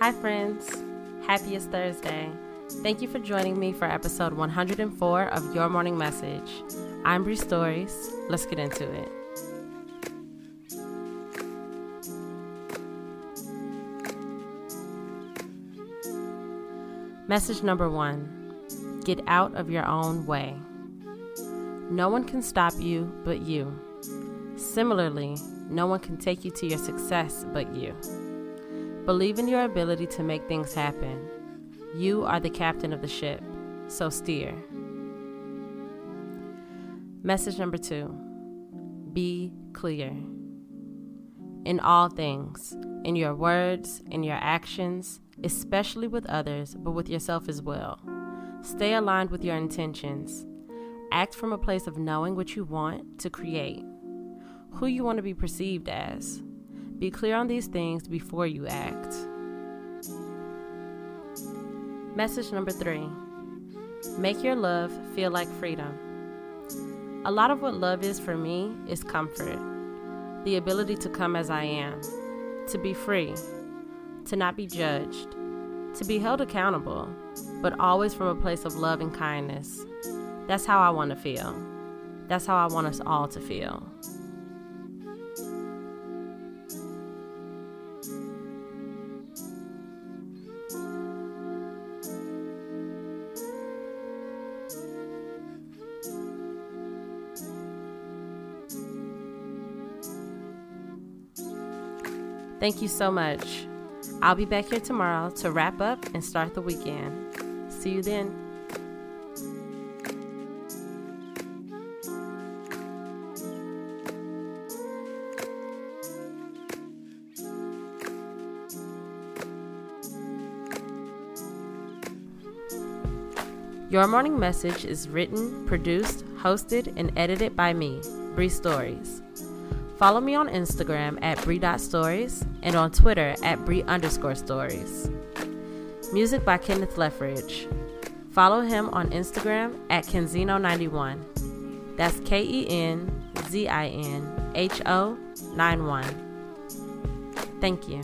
Hi, friends. Happiest Thursday. Thank you for joining me for episode 104 of Your Morning Message. I'm Bree Stories. Let's get into it. Message number one Get out of your own way. No one can stop you but you. Similarly, no one can take you to your success but you. Believe in your ability to make things happen. You are the captain of the ship, so steer. Message number two Be clear. In all things, in your words, in your actions, especially with others, but with yourself as well. Stay aligned with your intentions. Act from a place of knowing what you want to create, who you want to be perceived as. Be clear on these things before you act. Message number three Make your love feel like freedom. A lot of what love is for me is comfort, the ability to come as I am, to be free, to not be judged, to be held accountable, but always from a place of love and kindness. That's how I want to feel. That's how I want us all to feel. Thank you so much. I'll be back here tomorrow to wrap up and start the weekend. See you then. Your Morning Message is written, produced, hosted, and edited by me, Bree Stories. Follow me on Instagram at Bree.stories and on Twitter at Bree underscore stories. Music by Kenneth Leffridge. Follow him on Instagram at Kenzinho91. That's K E N Z I N H O 91. Thank you.